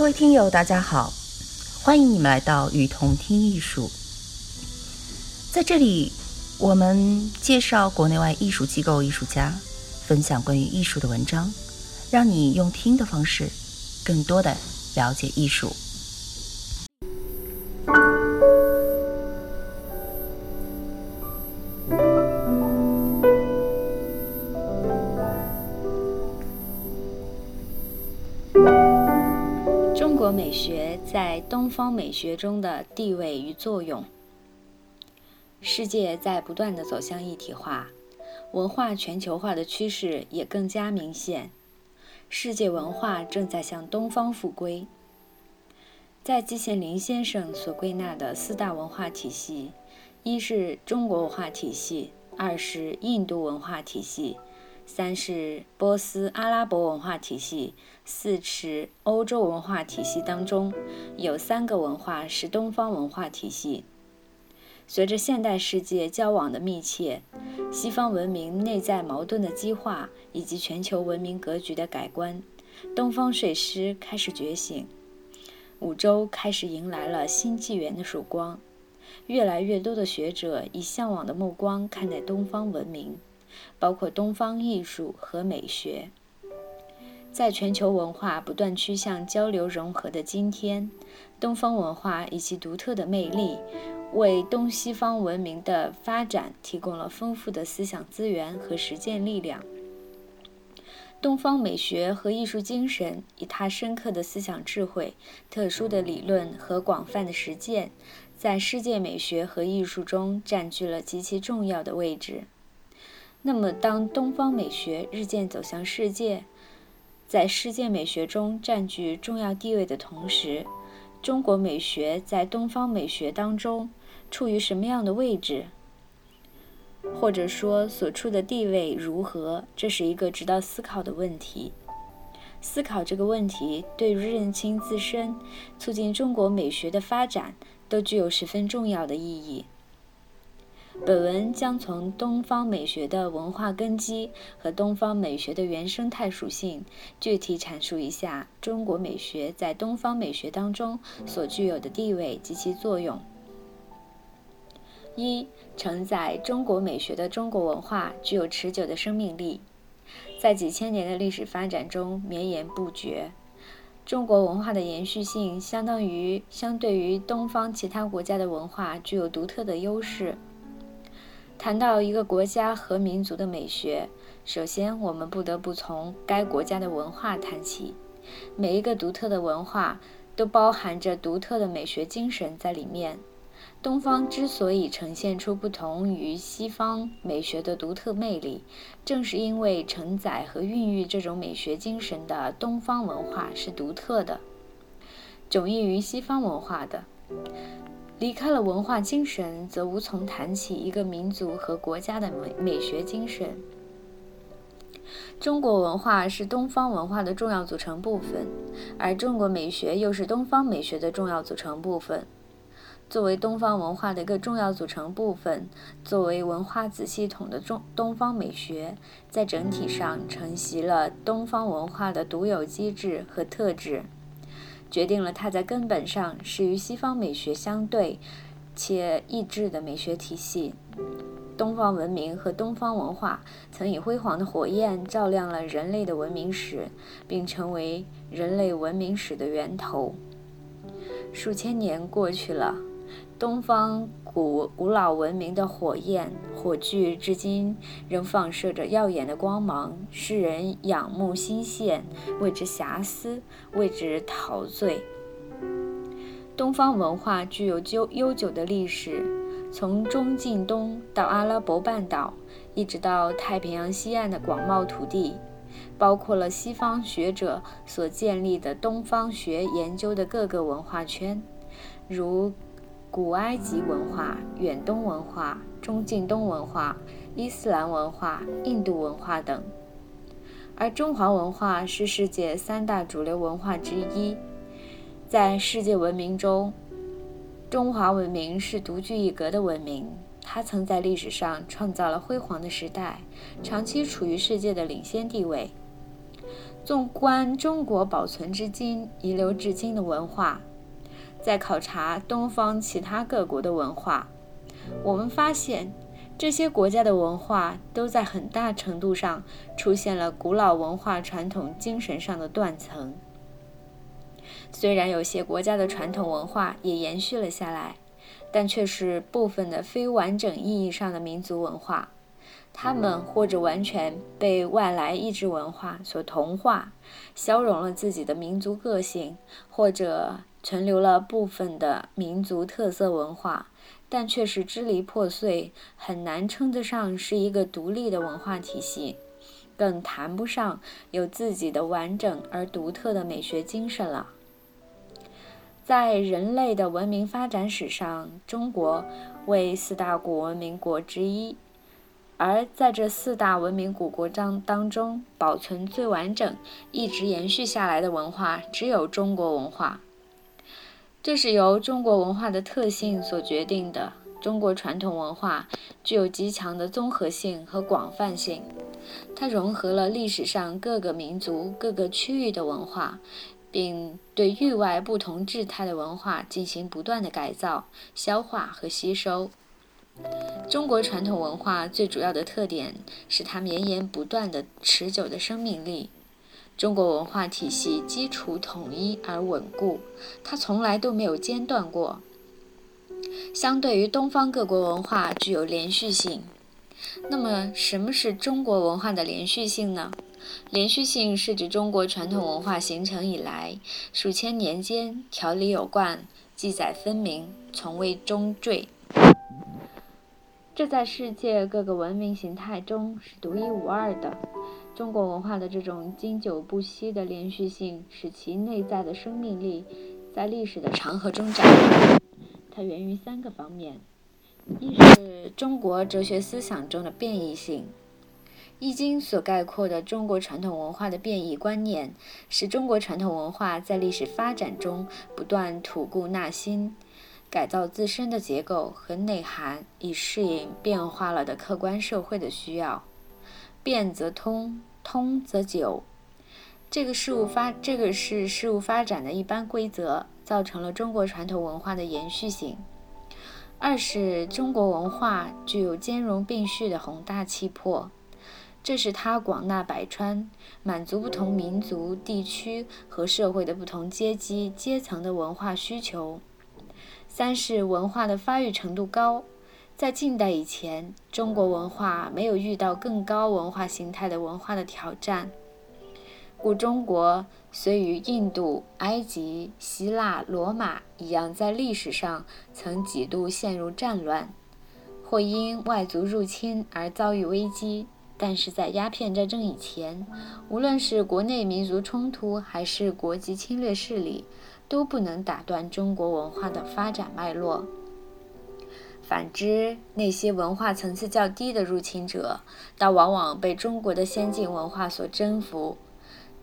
各位听友，大家好，欢迎你们来到雨桐听艺术。在这里，我们介绍国内外艺术机构、艺术家，分享关于艺术的文章，让你用听的方式，更多的了解艺术。美学在东方美学中的地位与作用。世界在不断的走向一体化，文化全球化的趋势也更加明显。世界文化正在向东方复归。在季羡林先生所归纳的四大文化体系，一是中国文化体系，二是印度文化体系。三是波斯阿拉伯文化体系，四是欧洲文化体系当中，有三个文化是东方文化体系。随着现代世界交往的密切，西方文明内在矛盾的激化，以及全球文明格局的改观，东方睡狮开始觉醒，五洲开始迎来了新纪元的曙光。越来越多的学者以向往的目光看待东方文明。包括东方艺术和美学，在全球文化不断趋向交流融合的今天，东方文化以其独特的魅力，为东西方文明的发展提供了丰富的思想资源和实践力量。东方美学和艺术精神，以它深刻的思想智慧、特殊的理论和广泛的实践，在世界美学和艺术中占据了极其重要的位置。那么，当东方美学日渐走向世界，在世界美学中占据重要地位的同时，中国美学在东方美学当中处于什么样的位置？或者说，所处的地位如何？这是一个值得思考的问题。思考这个问题，对于认清自身、促进中国美学的发展，都具有十分重要的意义。本文将从东方美学的文化根基和东方美学的原生态属性，具体阐述一下中国美学在东方美学当中所具有的地位及其作用。一、承载中国美学的中国文化具有持久的生命力，在几千年的历史发展中绵延不绝。中国文化的延续性相当于相对于东方其他国家的文化具有独特的优势。谈到一个国家和民族的美学，首先我们不得不从该国家的文化谈起。每一个独特的文化都包含着独特的美学精神在里面。东方之所以呈现出不同于西方美学的独特魅力，正是因为承载和孕育这种美学精神的东方文化是独特的，迥异于西方文化的。离开了文化精神，则无从谈起一个民族和国家的美美学精神。中国文化是东方文化的重要组成部分，而中国美学又是东方美学的重要组成部分。作为东方文化的一个重要组成部分，作为文化子系统的中东方美学，在整体上承袭了东方文化的独有机制和特质。决定了它在根本上是与西方美学相对且异质的美学体系。东方文明和东方文化曾以辉煌的火焰照亮了人类的文明史，并成为人类文明史的源头。数千年过去了，东方。古古老文明的火焰火炬，至今仍放射着耀眼的光芒，世人仰慕心羡，为之遐思，为之陶醉。东方文化具有悠悠久的历史，从中近东到阿拉伯半岛，一直到太平洋西岸的广袤土地，包括了西方学者所建立的东方学研究的各个文化圈，如。古埃及文化、远东文化、中近东文化、伊斯兰文化、印度文化等，而中华文化是世界三大主流文化之一。在世界文明中，中华文明是独具一格的文明。它曾在历史上创造了辉煌的时代，长期处于世界的领先地位。纵观中国保存至今、遗留至今的文化，在考察东方其他各国的文化，我们发现这些国家的文化都在很大程度上出现了古老文化传统精神上的断层。虽然有些国家的传统文化也延续了下来，但却是部分的非完整意义上的民族文化。他们或者完全被外来意志文化所同化，消融了自己的民族个性，或者存留了部分的民族特色文化，但却是支离破碎，很难称得上是一个独立的文化体系，更谈不上有自己的完整而独特的美学精神了。在人类的文明发展史上，中国为四大古文明国之一。而在这四大文明古国章当中，保存最完整、一直延续下来的文化，只有中国文化。这是由中国文化的特性所决定的。中国传统文化具有极强的综合性和广泛性，它融合了历史上各个民族、各个区域的文化，并对域外不同质态的文化进行不断的改造、消化和吸收。中国传统文化最主要的特点是它绵延不断的持久的生命力。中国文化体系基础统一而稳固，它从来都没有间断过。相对于东方各国文化，具有连续性。那么，什么是中国文化的连续性呢？连续性是指中国传统文化形成以来数千年间条理有贯、记载分明，从未中坠。这在世界各个文明形态中是独一无二的。中国文化的这种经久不息的连续性，使其内在的生命力在历史的长河中展开。它源于三个方面：一是中国哲学思想中的变异性，《易经》所概括的中国传统文化的变异观念，使中国传统文化在历史发展中不断吐故纳新。改造自身的结构和内涵，以适应变化了的客观社会的需要。变则通，通则久。这个事物发，这个是事物发展的一般规则，造成了中国传统文化的延续性。二是中国文化具有兼容并蓄的宏大气魄，这是它广纳百川，满足不同民族、地区和社会的不同阶级、阶层的文化需求。三是文化的发育程度高，在近代以前，中国文化没有遇到更高文化形态的文化的挑战，故中国虽与印度、埃及、希腊、罗马一样，在历史上曾几度陷入战乱，或因外族入侵而遭遇危机，但是在鸦片战争以前，无论是国内民族冲突，还是国际侵略势力。都不能打断中国文化的发展脉络。反之，那些文化层次较低的入侵者，倒往往被中国的先进文化所征服。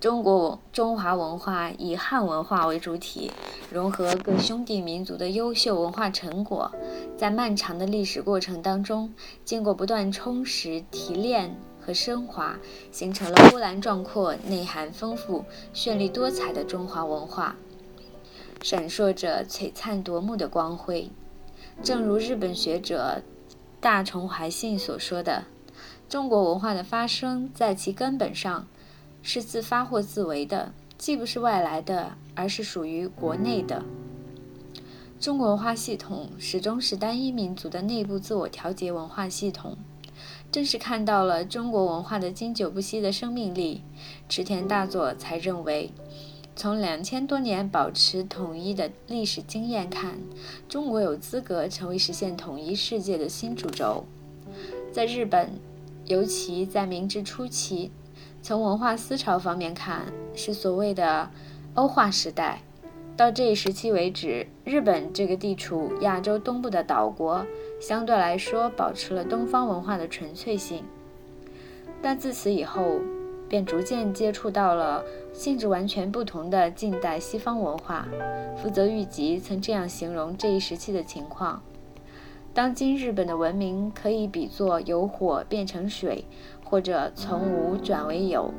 中国中华文化以汉文化为主体，融合各兄弟民族的优秀文化成果，在漫长的历史过程当中，经过不断充实、提炼和升华，形成了波澜壮阔、内涵丰富、绚丽多彩的中华文化。闪烁着璀璨夺目的光辉，正如日本学者大重怀信所说的：“中国文化的发生，在其根本上是自发或自为的，既不是外来的，而是属于国内的。中国文化系统始终是单一民族的内部自我调节文化系统。正是看到了中国文化的经久不息的生命力，池田大作才认为。”从两千多年保持统一的历史经验看，中国有资格成为实现统一世界的新主轴。在日本，尤其在明治初期，从文化思潮方面看，是所谓的欧化时代。到这一时期为止，日本这个地处亚洲东部的岛国，相对来说保持了东方文化的纯粹性。但自此以后，便逐渐接触到了性质完全不同的近代西方文化。福泽谕吉曾这样形容这一时期的情况：当今日本的文明可以比作由火变成水，或者从无转为有，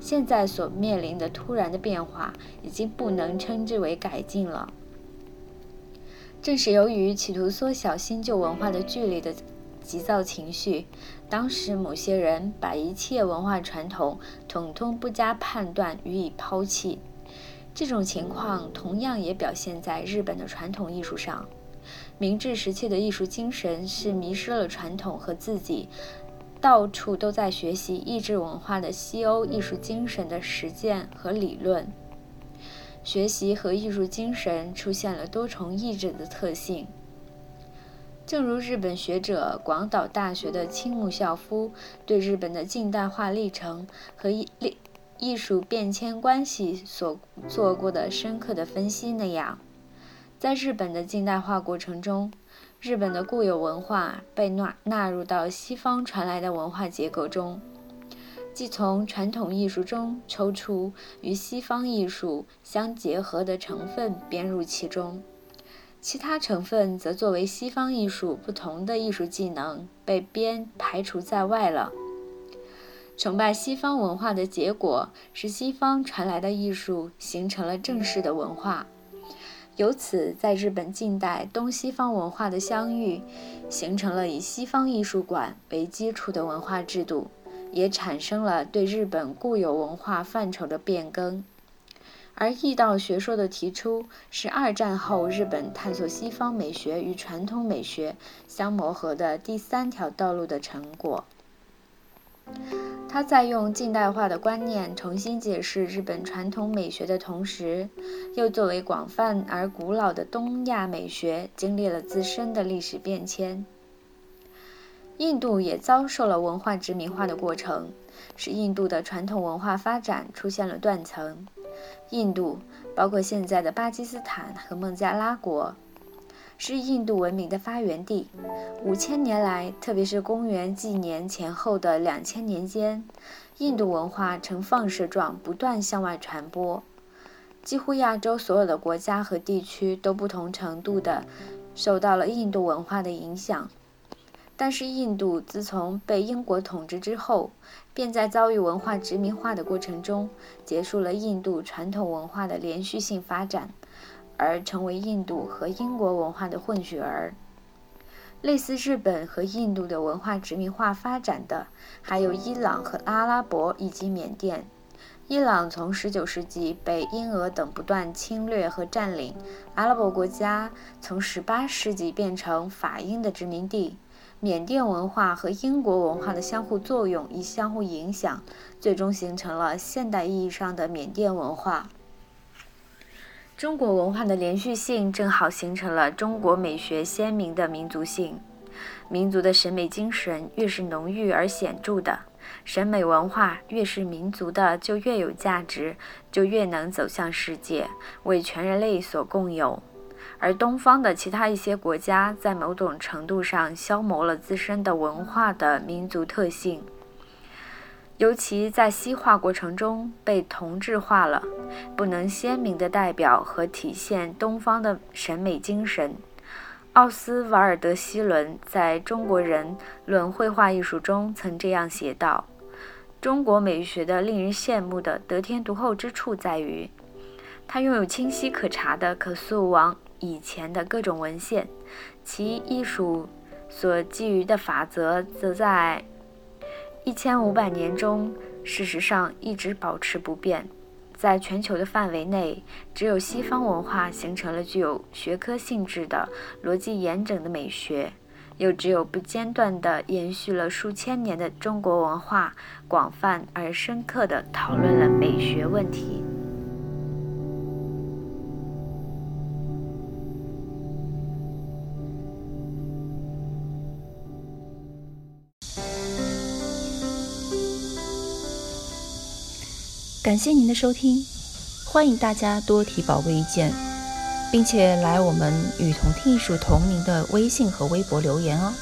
现在所面临的突然的变化，已经不能称之为改进了。正是由于企图缩小新旧文化的距离的急躁情绪，当时某些人把一切文化传统统统不加判断予以抛弃。这种情况同样也表现在日本的传统艺术上。明治时期的艺术精神是迷失了传统和自己，到处都在学习意志文化的西欧艺术精神的实践和理论。学习和艺术精神出现了多重意志的特性。正如日本学者广岛大学的青木孝夫对日本的近代化历程和艺艺术变迁关系所做过的深刻的分析那样。在日本的近代化过程中，日本的固有文化被纳纳入到西方传来的文化结构中，即从传统艺术中抽出与西方艺术相结合的成分编入其中，其他成分则作为西方艺术不同的艺术技能被编排除在外了。崇拜西方文化的结果是西方传来的艺术形成了正式的文化。由此，在日本近代东西方文化的相遇，形成了以西方艺术馆为基础的文化制度，也产生了对日本固有文化范畴的变更。而易道学说的提出，是二战后日本探索西方美学与传统美学相磨合的第三条道路的成果。他在用近代化的观念重新解释日本传统美学的同时，又作为广泛而古老的东亚美学经历了自身的历史变迁。印度也遭受了文化殖民化的过程，使印度的传统文化发展出现了断层。印度包括现在的巴基斯坦和孟加拉国。是印度文明的发源地。五千年来，特别是公元纪年前后的两千年间，印度文化呈放射状不断向外传播，几乎亚洲所有的国家和地区都不同程度地受到了印度文化的影响。但是，印度自从被英国统治之后，便在遭遇文化殖民化的过程中，结束了印度传统文化的连续性发展。而成为印度和英国文化的混血儿。类似日本和印度的文化殖民化发展的，还有伊朗和阿拉伯以及缅甸。伊朗从19世纪被英俄等不断侵略和占领，阿拉伯国家从18世纪变成法英的殖民地。缅甸文化和英国文化的相互作用与相互影响，最终形成了现代意义上的缅甸文化。中国文化的连续性正好形成了中国美学鲜明的民族性。民族的审美精神越是浓郁而显著的，审美文化越是民族的，就越有价值，就越能走向世界，为全人类所共有。而东方的其他一些国家，在某种程度上消磨了自身的文化的民族特性。尤其在西化过程中被同质化了，不能鲜明地代表和体现东方的审美精神。奥斯瓦尔德·希伦在中国人论绘画艺术中曾这样写道：“中国美学的令人羡慕的得天独厚之处在于，它拥有清晰可查的、可溯往以前的各种文献，其艺术所基于的法则则在。”一千五百年中，事实上一直保持不变。在全球的范围内，只有西方文化形成了具有学科性质的、逻辑严整的美学，又只有不间断地延续了数千年的中国文化，广泛而深刻地讨论了美学问题。感谢您的收听，欢迎大家多提宝贵意见，并且来我们与同听艺术同名的微信和微博留言哦。